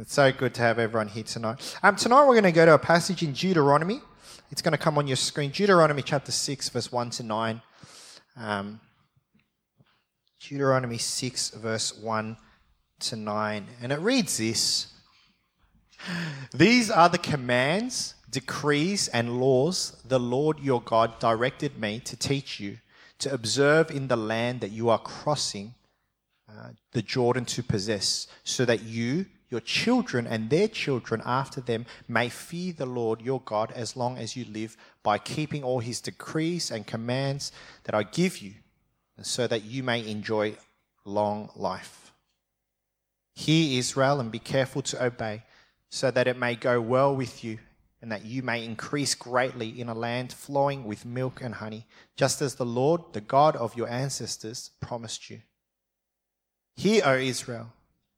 It's so good to have everyone here tonight. Um, tonight we're going to go to a passage in Deuteronomy. It's going to come on your screen. Deuteronomy chapter 6, verse 1 to 9. Um, Deuteronomy 6, verse 1 to 9. And it reads this These are the commands, decrees, and laws the Lord your God directed me to teach you, to observe in the land that you are crossing uh, the Jordan to possess, so that you, your children, and their children after them may fear the Lord your God as long as you live by keeping all his decrees and commands that I give you, so that you may enjoy long life. Hear Israel and be careful to obey, so that it may go well with you and that you may increase greatly in a land flowing with milk and honey, just as the Lord, the God of your ancestors, promised you. Hear, O Israel,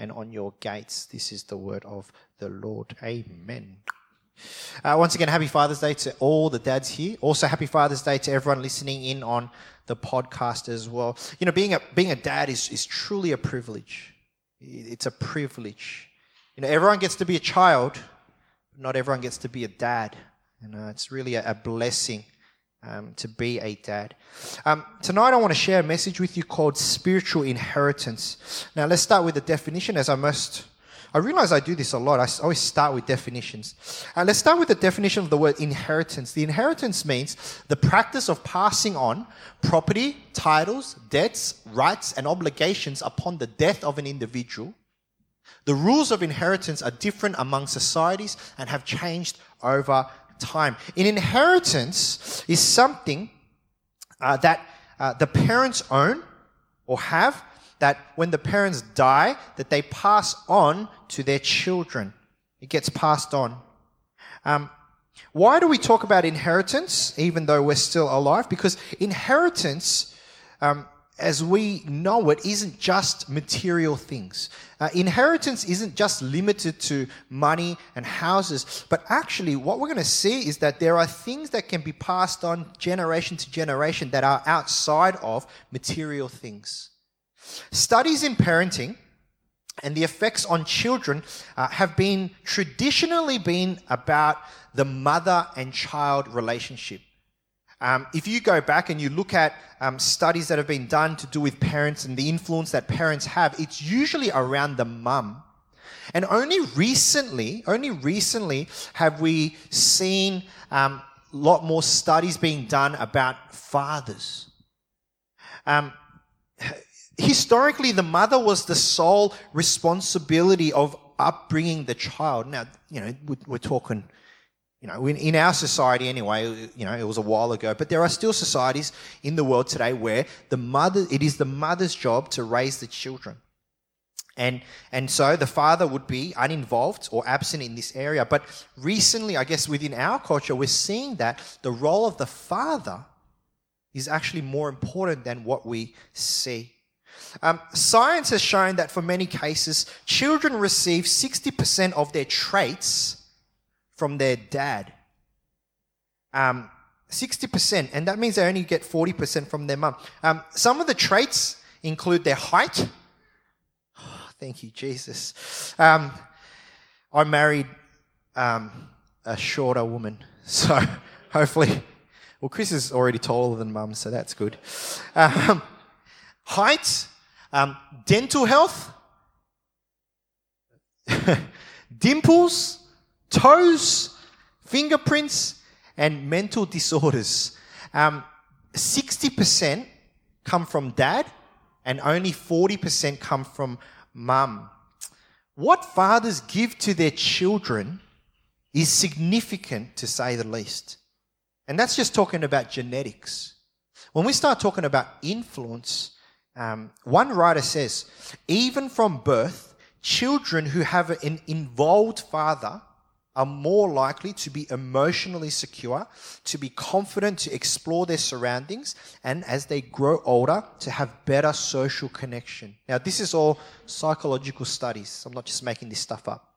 and on your gates. This is the word of the Lord. Amen. Uh, once again, happy Father's Day to all the dads here. Also, happy Father's Day to everyone listening in on the podcast as well. You know, being a being a dad is is truly a privilege. It's a privilege. You know, everyone gets to be a child, but not everyone gets to be a dad. You know, it's really a, a blessing um, to be a dad. Um, tonight, I want to share a message with you called spiritual inheritance. Now, let's start with the definition, as I must. I realize I do this a lot. I always start with definitions. Uh, let's start with the definition of the word inheritance. The inheritance means the practice of passing on property, titles, debts, rights, and obligations upon the death of an individual. The rules of inheritance are different among societies and have changed over time. An inheritance is something uh, that uh, the parents own or have that when the parents die that they pass on to their children it gets passed on um, why do we talk about inheritance even though we're still alive because inheritance um, as we know it, isn't just material things. Uh, inheritance isn't just limited to money and houses, but actually, what we're going to see is that there are things that can be passed on generation to generation that are outside of material things. Studies in parenting and the effects on children uh, have been traditionally been about the mother and child relationship. Um, if you go back and you look at um, studies that have been done to do with parents and the influence that parents have, it's usually around the mum. And only recently, only recently have we seen a um, lot more studies being done about fathers. Um, historically, the mother was the sole responsibility of upbringing the child. Now, you know, we're talking you know, in, in our society anyway, you know, it was a while ago, but there are still societies in the world today where the mother, it is the mother's job to raise the children. And, and so the father would be uninvolved or absent in this area. But recently, I guess within our culture, we're seeing that the role of the father is actually more important than what we see. Um, science has shown that for many cases, children receive 60% of their traits from their dad. Um, 60%, and that means they only get 40% from their mum. Um, some of the traits include their height. Oh, thank you, Jesus. Um, I married um, a shorter woman, so hopefully, well, Chris is already taller than mum, so that's good. Um, height, dental health, dimples, toes, fingerprints, and mental disorders. Um, 60% come from dad, and only 40% come from mum. What fathers give to their children is significant to say the least. And that's just talking about genetics. When we start talking about influence, um, one writer says, even from birth, children who have an involved father are more likely to be emotionally secure, to be confident to explore their surroundings, and as they grow older, to have better social connection. Now, this is all psychological studies. I'm not just making this stuff up.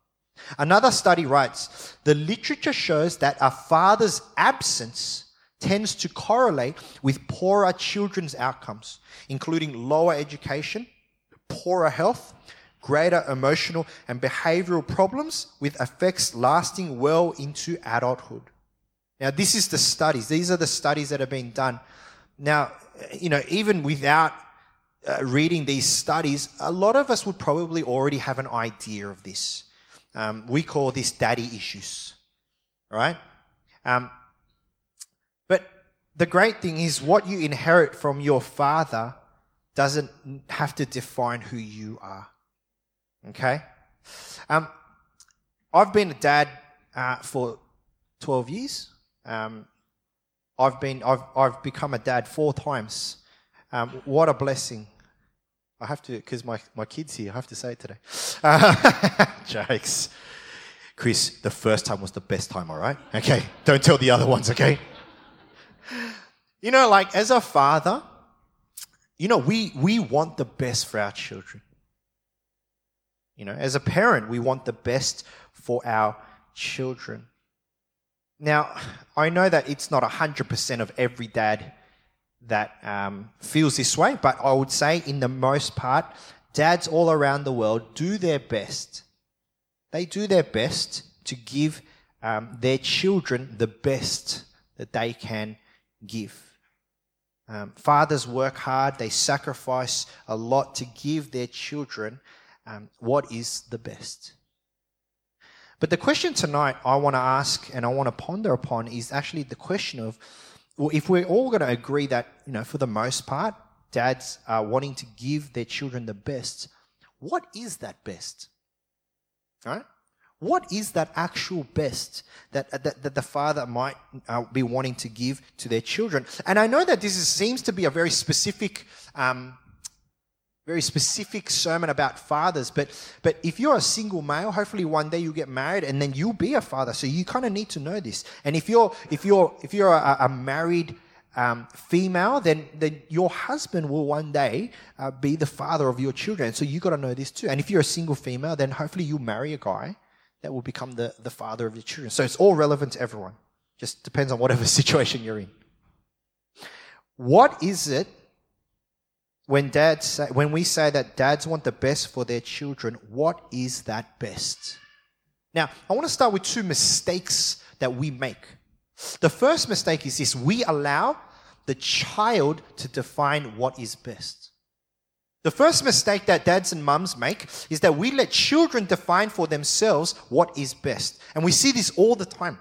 Another study writes the literature shows that a father's absence tends to correlate with poorer children's outcomes, including lower education, poorer health, greater emotional and behavioral problems with effects lasting well into adulthood. Now, this is the studies. These are the studies that have been done. Now, you know, even without uh, reading these studies, a lot of us would probably already have an idea of this. Um, we call this daddy issues, right? Um, but the great thing is what you inherit from your father doesn't have to define who you are. Okay? Um, I've been a dad uh, for 12 years. Um, I've, been, I've, I've become a dad four times. Um, what a blessing. I have to, because my, my kid's here, I have to say it today. Uh, jokes. Chris, the first time was the best time, all right? Okay, don't tell the other ones, okay? You know, like as a father, you know, we, we want the best for our children. You know, as a parent, we want the best for our children. Now, I know that it's not 100% of every dad that um, feels this way, but I would say, in the most part, dads all around the world do their best. They do their best to give um, their children the best that they can give. Um, fathers work hard, they sacrifice a lot to give their children um, what is the best. But the question tonight I want to ask and I want to ponder upon is actually the question of well, if we're all going to agree that, you know, for the most part, dads are wanting to give their children the best, what is that best? Right? What is that actual best that, that, that the father might uh, be wanting to give to their children? And I know that this is, seems to be a very specific um, very specific sermon about fathers. But but if you're a single male, hopefully one day you'll get married and then you'll be a father. So you kind of need to know this. And if you're if you're if you're a, a married um, female, then then your husband will one day uh, be the father of your children. So you got to know this too. And if you're a single female, then hopefully you'll marry a guy that will become the, the father of your children. So it's all relevant to everyone. Just depends on whatever situation you're in. What is it when dads say, when we say that dads want the best for their children, what is that best? Now, I want to start with two mistakes that we make. The first mistake is this we allow the child to define what is best. The first mistake that dads and mums make is that we let children define for themselves what is best. And we see this all the time.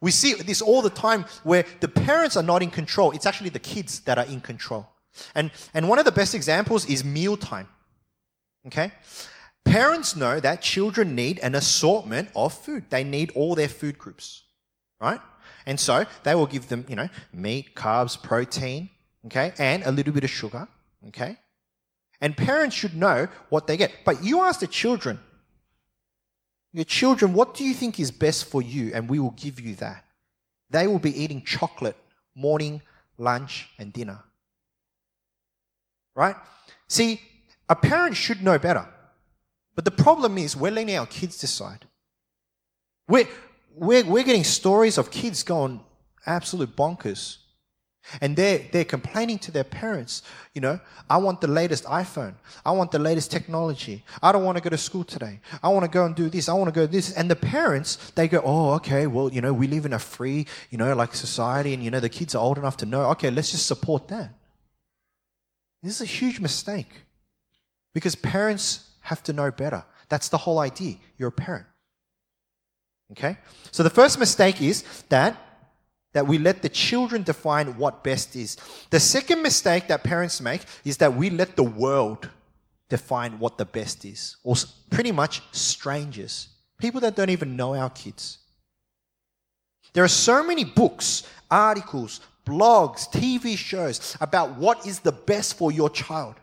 We see this all the time where the parents are not in control. It's actually the kids that are in control. And, and one of the best examples is mealtime. Okay? Parents know that children need an assortment of food. They need all their food groups, right? And so they will give them, you know, meat, carbs, protein, okay, and a little bit of sugar, okay? And parents should know what they get. But you ask the children, your children, what do you think is best for you? And we will give you that. They will be eating chocolate morning, lunch, and dinner right? See, a parent should know better. But the problem is we're letting our kids decide. We're, we're, we're getting stories of kids going absolute bonkers. And they're, they're complaining to their parents, you know, I want the latest iPhone. I want the latest technology. I don't want to go to school today. I want to go and do this. I want to go this. And the parents, they go, oh, okay, well, you know, we live in a free, you know, like society and, you know, the kids are old enough to know, okay, let's just support that. This is a huge mistake because parents have to know better. That's the whole idea. You're a parent. Okay? So the first mistake is that that we let the children define what best is. The second mistake that parents make is that we let the world define what the best is, or pretty much strangers, people that don't even know our kids. There are so many books, articles, blogs, TV shows about what is the best for your child.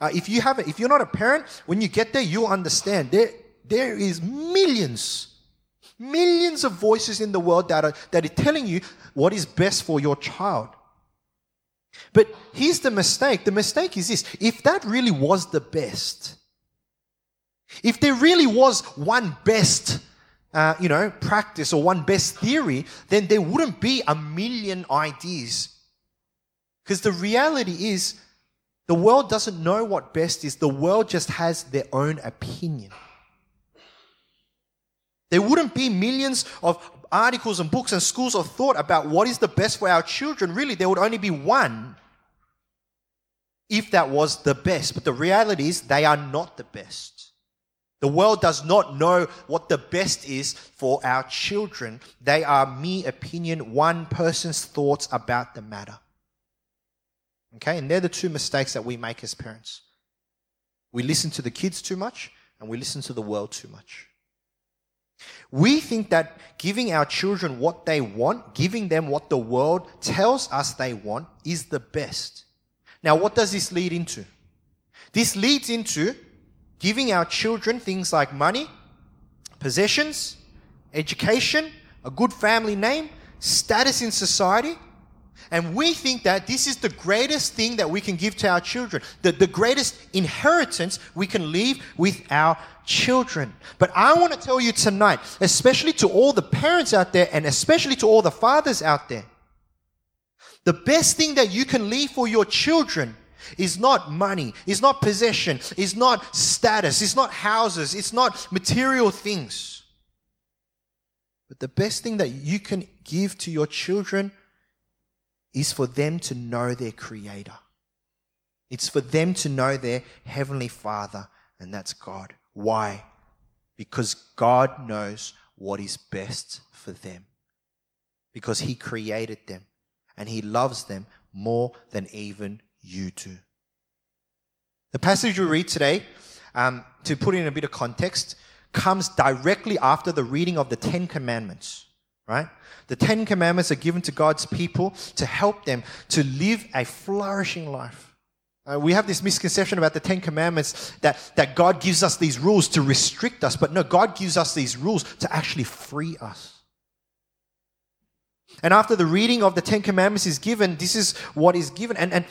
Uh, if you haven't, if you're not a parent, when you get there, you'll understand. There, there is millions, millions of voices in the world that are, that are telling you what is best for your child. But here's the mistake. The mistake is this. If that really was the best, if there really was one best, uh, you know, practice or one best theory, then there wouldn't be a million ideas. Because the reality is, the world doesn't know what best is. The world just has their own opinion. There wouldn't be millions of articles and books and schools of thought about what is the best for our children. Really, there would only be one if that was the best. But the reality is, they are not the best. The world does not know what the best is for our children. They are mere opinion, one person's thoughts about the matter. Okay, and they're the two mistakes that we make as parents. We listen to the kids too much, and we listen to the world too much. We think that giving our children what they want, giving them what the world tells us they want, is the best. Now, what does this lead into? This leads into giving our children things like money, possessions, education, a good family name, status in society. And we think that this is the greatest thing that we can give to our children, the, the greatest inheritance we can leave with our children. But I want to tell you tonight, especially to all the parents out there and especially to all the fathers out there, the best thing that you can leave for your children is not money, is not possession, is not status, it's not houses, it's not material things. But the best thing that you can give to your children is for them to know their Creator. It's for them to know their Heavenly Father, and that's God. Why? Because God knows what is best for them. Because He created them and He loves them more than even you do. The passage we read today, um, to put in a bit of context, comes directly after the reading of the Ten Commandments, right? The Ten Commandments are given to God's people to help them to live a flourishing life. Uh, we have this misconception about the Ten Commandments that, that God gives us these rules to restrict us, but no, God gives us these rules to actually free us. And after the reading of the Ten Commandments is given, this is what is given. And, and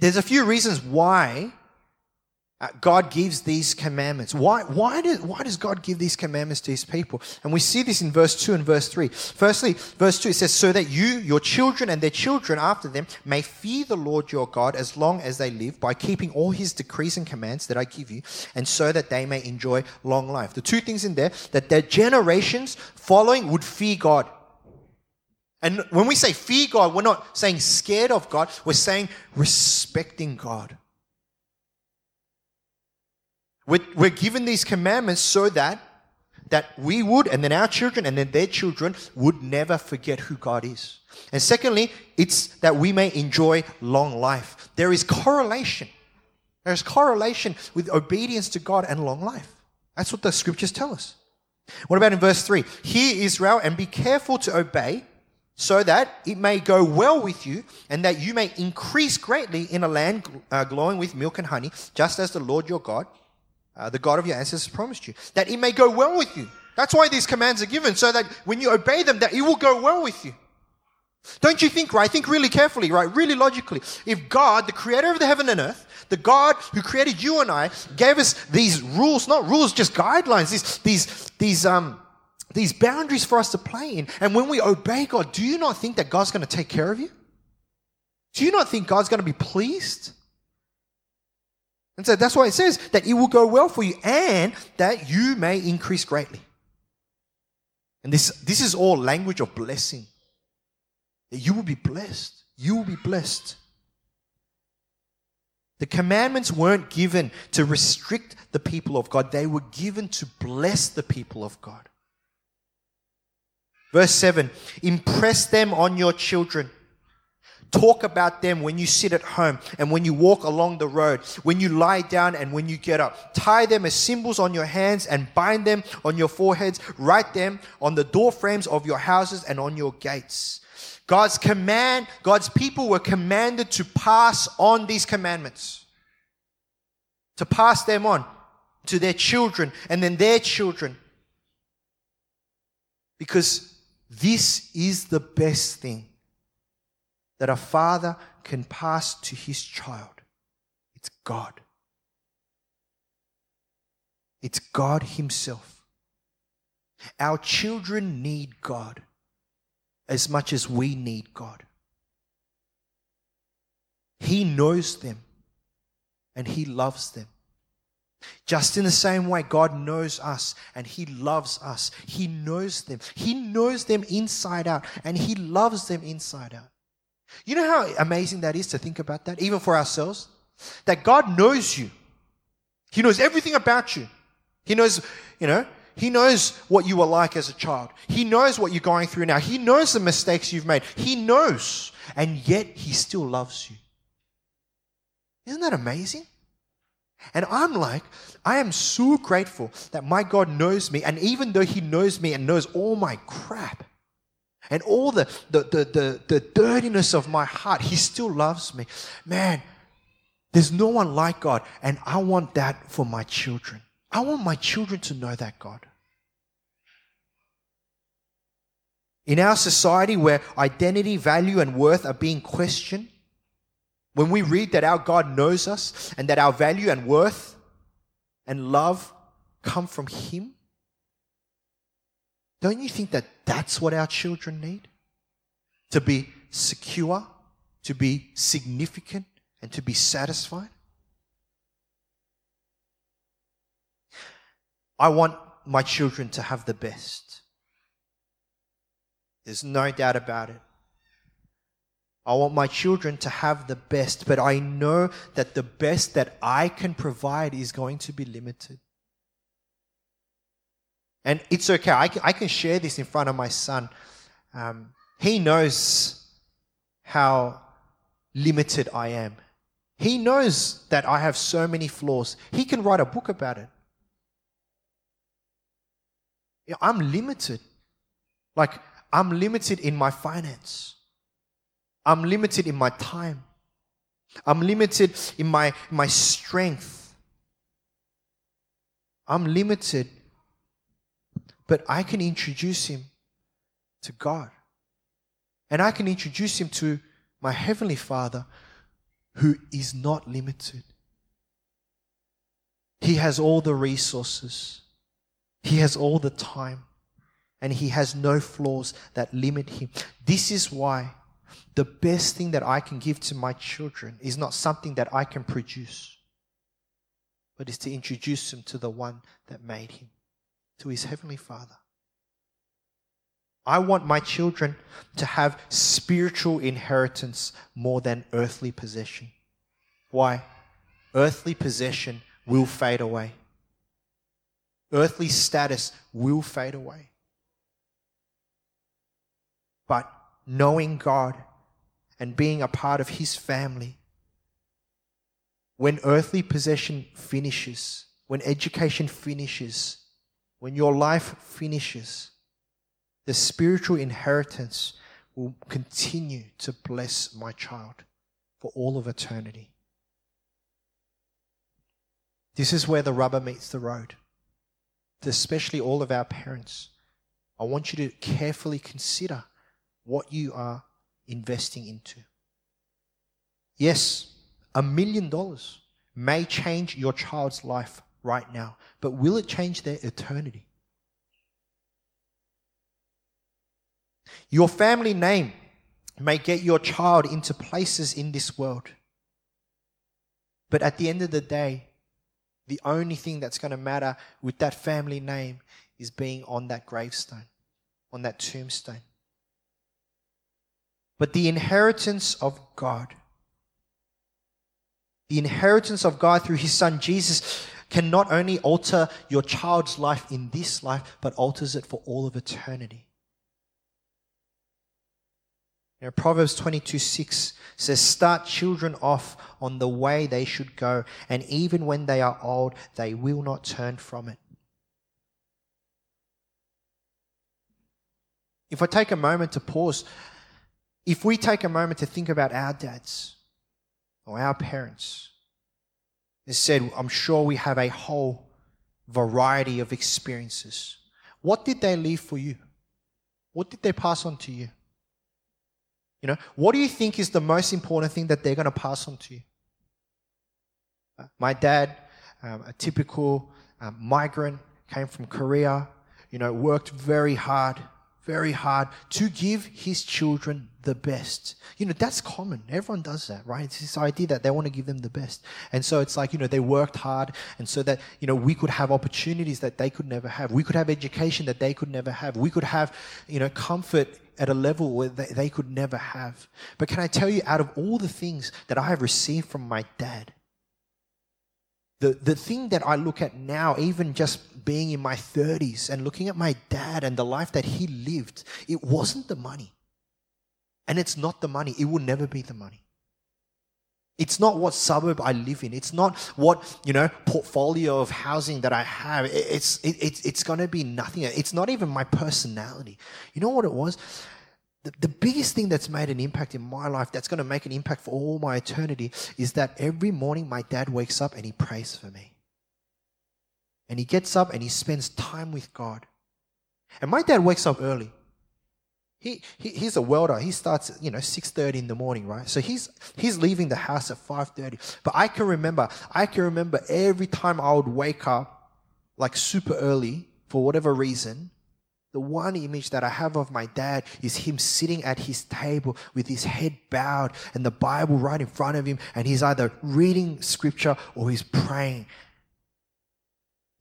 there's a few reasons why uh, God gives these commandments. Why, why, does, why does God give these commandments to his people? And we see this in verse 2 and verse 3. Firstly, verse 2, it says, So that you, your children, and their children after them may fear the Lord your God as long as they live by keeping all his decrees and commands that I give you, and so that they may enjoy long life. The two things in there, that their generations following would fear God. And when we say fear God, we're not saying scared of God, we're saying respecting God. We're, we're given these commandments so that that we would, and then our children, and then their children would never forget who God is. And secondly, it's that we may enjoy long life. There is correlation. There's correlation with obedience to God and long life. That's what the scriptures tell us. What about in verse 3? Hear Israel and be careful to obey so that it may go well with you and that you may increase greatly in a land uh, glowing with milk and honey, just as the Lord your God, uh, the God of your ancestors, promised you, that it may go well with you. That's why these commands are given, so that when you obey them, that it will go well with you. Don't you think, right? Think really carefully, right? Really logically. If God, the creator of the heaven and earth, the God who created you and I, gave us these rules, not rules, just guidelines, these, these, these, um, these boundaries for us to play in. And when we obey God, do you not think that God's going to take care of you? Do you not think God's going to be pleased? And so that's why it says that it will go well for you and that you may increase greatly. And this, this is all language of blessing. That you will be blessed. You will be blessed. The commandments weren't given to restrict the people of God, they were given to bless the people of God. Verse 7 Impress them on your children. Talk about them when you sit at home and when you walk along the road, when you lie down and when you get up. Tie them as symbols on your hands and bind them on your foreheads. Write them on the door frames of your houses and on your gates. God's command, God's people were commanded to pass on these commandments. to pass them on to their children and then their children. Because this is the best thing that a father can pass to his child. It's God. It's God Himself. Our children need God as much as we need God. He knows them and He loves them. Just in the same way, God knows us and He loves us. He knows them. He knows them inside out and He loves them inside out. You know how amazing that is to think about that, even for ourselves? That God knows you. He knows everything about you. He knows, you know, He knows what you were like as a child. He knows what you're going through now. He knows the mistakes you've made. He knows. And yet He still loves you. Isn't that amazing? And I'm like, I am so grateful that my God knows me. And even though He knows me and knows all my crap and all the, the, the, the, the dirtiness of my heart, He still loves me. Man, there's no one like God. And I want that for my children. I want my children to know that God. In our society where identity, value, and worth are being questioned, when we read that our God knows us and that our value and worth and love come from Him, don't you think that that's what our children need? To be secure, to be significant, and to be satisfied? I want my children to have the best. There's no doubt about it. I want my children to have the best, but I know that the best that I can provide is going to be limited. And it's okay. I can, I can share this in front of my son. Um, he knows how limited I am. He knows that I have so many flaws. He can write a book about it. I'm limited. Like, I'm limited in my finance. I'm limited in my time. I'm limited in my, my strength. I'm limited. But I can introduce him to God. And I can introduce him to my Heavenly Father who is not limited. He has all the resources, He has all the time, and He has no flaws that limit Him. This is why the best thing that I can give to my children is not something that I can produce, but is to introduce them to the one that made Him, to His Heavenly Father. I want my children to have spiritual inheritance more than earthly possession. Why? Earthly possession will fade away. Earthly status will fade away. But knowing God and being a part of His family, when earthly possession finishes, when education finishes, when your life finishes, the spiritual inheritance will continue to bless my child for all of eternity. This is where the rubber meets the road. Especially all of our parents. I want you to carefully consider what you are investing into. Yes, a million dollars may change your child's life right now, but will it change their eternity? Your family name may get your child into places in this world. But at the end of the day, the only thing that's going to matter with that family name is being on that gravestone, on that tombstone. But the inheritance of God, the inheritance of God through His Son Jesus, can not only alter your child's life in this life, but alters it for all of eternity. Know, Proverbs 22 6 says, Start children off on the way they should go, and even when they are old, they will not turn from it. If I take a moment to pause, if we take a moment to think about our dads or our parents, It said, I'm sure we have a whole variety of experiences. What did they leave for you? What did they pass on to you? You know, what do you think is the most important thing that they're going to pass on to you? My dad, um, a typical um, migrant, came from Korea, you know, worked very hard, very hard to give his children the best. You know, that's common. Everyone does that, right? It's this idea that they want to give them the best. And so it's like, you know, they worked hard and so that, you know, we could have opportunities that they could never have. We could have education that they could never have. We could have, you know, comfort at a level where they, they could never have. But can I tell you, out of all the things that I have received from my dad, the, the thing that I look at now, even just being in my 30s and looking at my dad and the life that he lived, it wasn't the money. And it's not the money. It will never be the money. It's not what suburb I live in. It's not what, you know, portfolio of housing that I have. It's, it, it's, it's going to be nothing. It's not even my personality. You know what it was? The, the biggest thing that's made an impact in my life, that's going to make an impact for all my eternity, is that every morning my dad wakes up and he prays for me. And he gets up and he spends time with God. And my dad wakes up early. He, he, he's a welder. He starts, you know, 6.30 in the morning, right? So he's, he's leaving the house at 5.30. But I can remember, I can remember every time I would wake up, like super early, for whatever reason, the one image that I have of my dad is him sitting at his table with his head bowed and the Bible right in front of him, and he's either reading scripture or he's praying.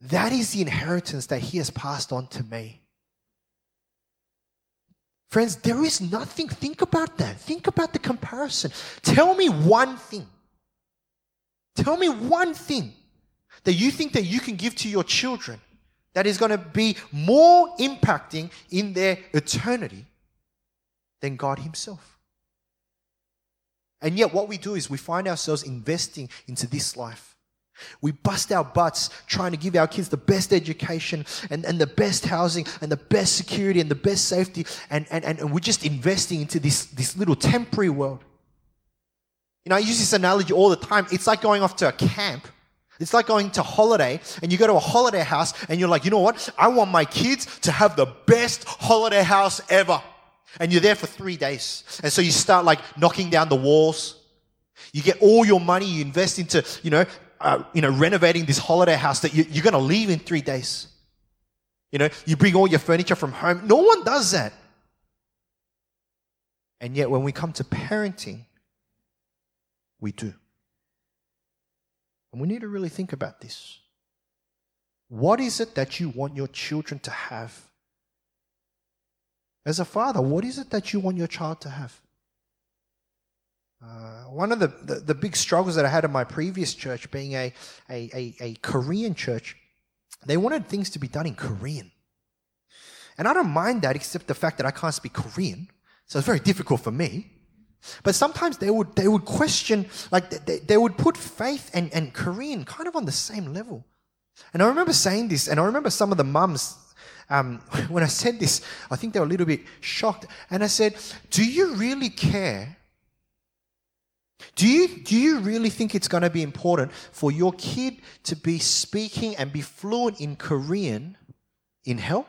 That is the inheritance that he has passed on to me. Friends, there is nothing. Think about that. Think about the comparison. Tell me one thing. Tell me one thing that you think that you can give to your children that is going to be more impacting in their eternity than God Himself. And yet, what we do is we find ourselves investing into this life. We bust our butts trying to give our kids the best education and, and the best housing and the best security and the best safety. And, and, and we're just investing into this, this little temporary world. You know, I use this analogy all the time. It's like going off to a camp. It's like going to holiday and you go to a holiday house and you're like, you know what? I want my kids to have the best holiday house ever. And you're there for three days. And so you start like knocking down the walls. You get all your money, you invest into, you know, uh, you know, renovating this holiday house that you, you're going to leave in three days. You know, you bring all your furniture from home. No one does that. And yet, when we come to parenting, we do. And we need to really think about this. What is it that you want your children to have? As a father, what is it that you want your child to have? Uh, one of the, the, the, big struggles that I had in my previous church, being a, a, a, a Korean church, they wanted things to be done in Korean. And I don't mind that, except the fact that I can't speak Korean. So it's very difficult for me. But sometimes they would, they would question, like, they, they would put faith and, and Korean kind of on the same level. And I remember saying this, and I remember some of the mums, um, when I said this, I think they were a little bit shocked. And I said, Do you really care do you, do you really think it's going to be important for your kid to be speaking and be fluent in Korean in hell?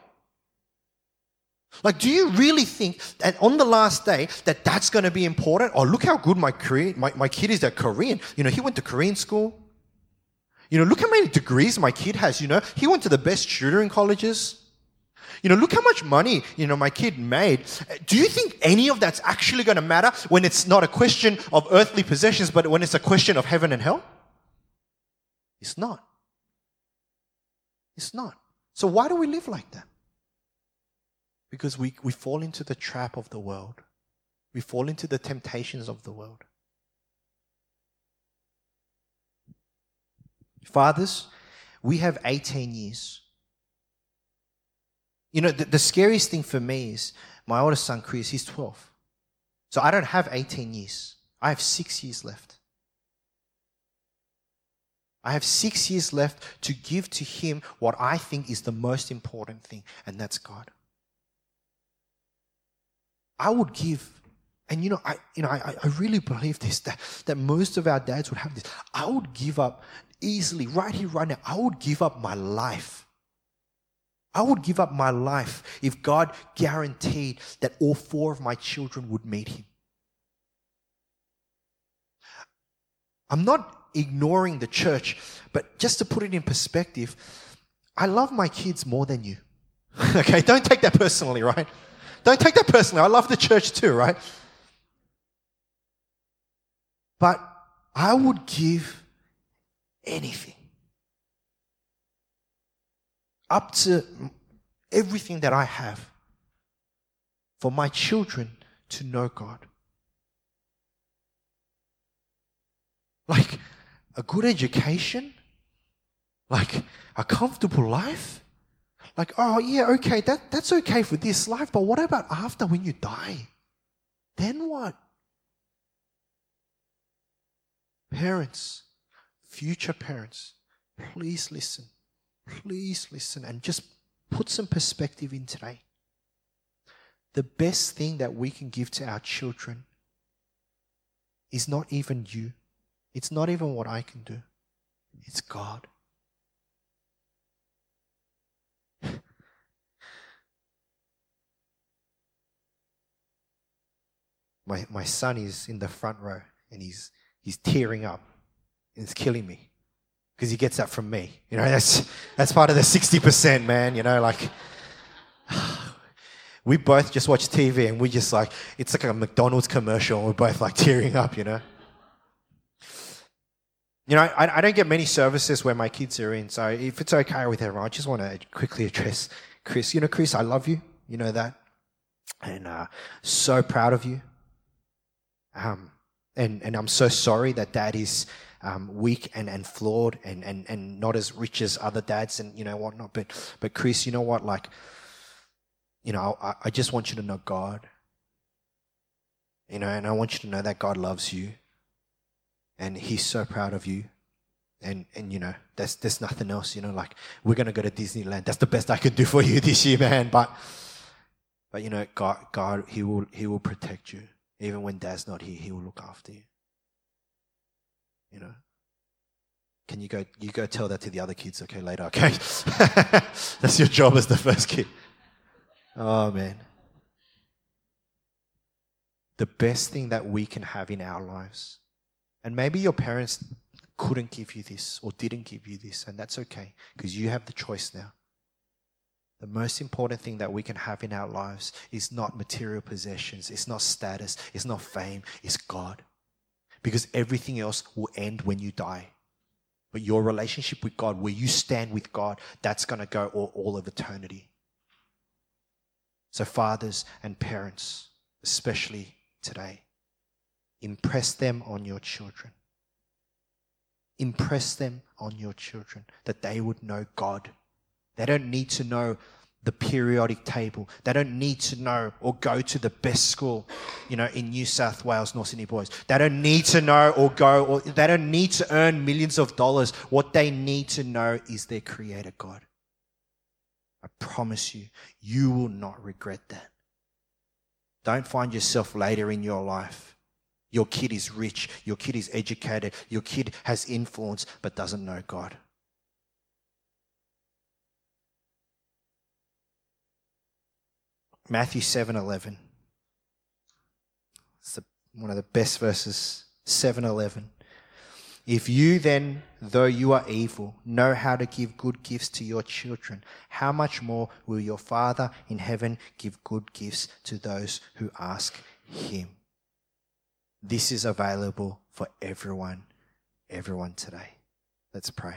Like, do you really think that on the last day that that's going to be important? Oh, look how good my, Korean, my, my kid is at Korean. You know, he went to Korean school. You know, look how many degrees my kid has. You know, he went to the best tutoring colleges. You know, look how much money, you know, my kid made. Do you think any of that's actually going to matter when it's not a question of earthly possessions, but when it's a question of heaven and hell? It's not. It's not. So why do we live like that? Because we, we fall into the trap of the world. We fall into the temptations of the world. Fathers, we have 18 years you know, the, the scariest thing for me is my oldest son, Chris, he's 12. So I don't have 18 years. I have six years left. I have six years left to give to him what I think is the most important thing, and that's God. I would give, and you know, I, you know, I, I really believe this that, that most of our dads would have this. I would give up easily, right here, right now, I would give up my life. I would give up my life if God guaranteed that all four of my children would meet Him. I'm not ignoring the church, but just to put it in perspective, I love my kids more than you. okay, don't take that personally, right? Don't take that personally. I love the church too, right? But I would give anything up to everything that I have for my children to know God. Like a good education, like a comfortable life. Like, oh, yeah, okay, that, that's okay for this life, but what about after when you die? Then what? Parents, future parents, please listen. Please listen and just put some perspective in today. The best thing that we can give to our children is not even you, it's not even what I can do, it's God. My, my son is in the front row and he's, he's tearing up. And it's killing me because he gets that from me. You know, that's, that's part of the 60%, man. You know, like, we both just watch TV and we just like, it's like a McDonald's commercial and we're both like tearing up, you know. You know, I, I don't get many services where my kids are in, so if it's okay with everyone, I just want to quickly address Chris. You know, Chris, I love you. You know that. And uh, so proud of you. Um, and, and I'm so sorry that dad is um, weak and, and flawed and, and, and not as rich as other dads and, you know, whatnot. But, but Chris, you know what? Like, you know, I, I just want you to know God. You know, and I want you to know that God loves you. And He's so proud of you. And, and you know, there's, there's nothing else, you know, like, we're to go to Disneyland. That's the best I can do for you this year, man. But, but you know, God, God, He will, He will protect you. Even when dad's not here, he will look after you. You know? Can you go you go tell that to the other kids, okay, later, okay? That's your job as the first kid. Oh man. The best thing that we can have in our lives. And maybe your parents couldn't give you this or didn't give you this, and that's okay, because you have the choice now. The most important thing that we can have in our lives is not material possessions, it's not status, it's not fame, it's God. Because everything else will end when you die. But your relationship with God, where you stand with God, that's going to go all, all of eternity. So, fathers and parents, especially today, impress them on your children. Impress them on your children that they would know God they don't need to know the periodic table. They don't need to know or go to the best school, you know, in New South Wales, North Sydney Boys. They don't need to know or go, or they don't need to earn millions of dollars. What they need to know is their Creator God. I promise you, you will not regret that. Don't find yourself later in your life. Your kid is rich, your kid is educated, your kid has influence, but doesn't know God. Matthew 7:11. It's one of the best verses, 7:11. If you then, though you are evil, know how to give good gifts to your children, how much more will your Father in heaven give good gifts to those who ask him? This is available for everyone, everyone today. Let's pray.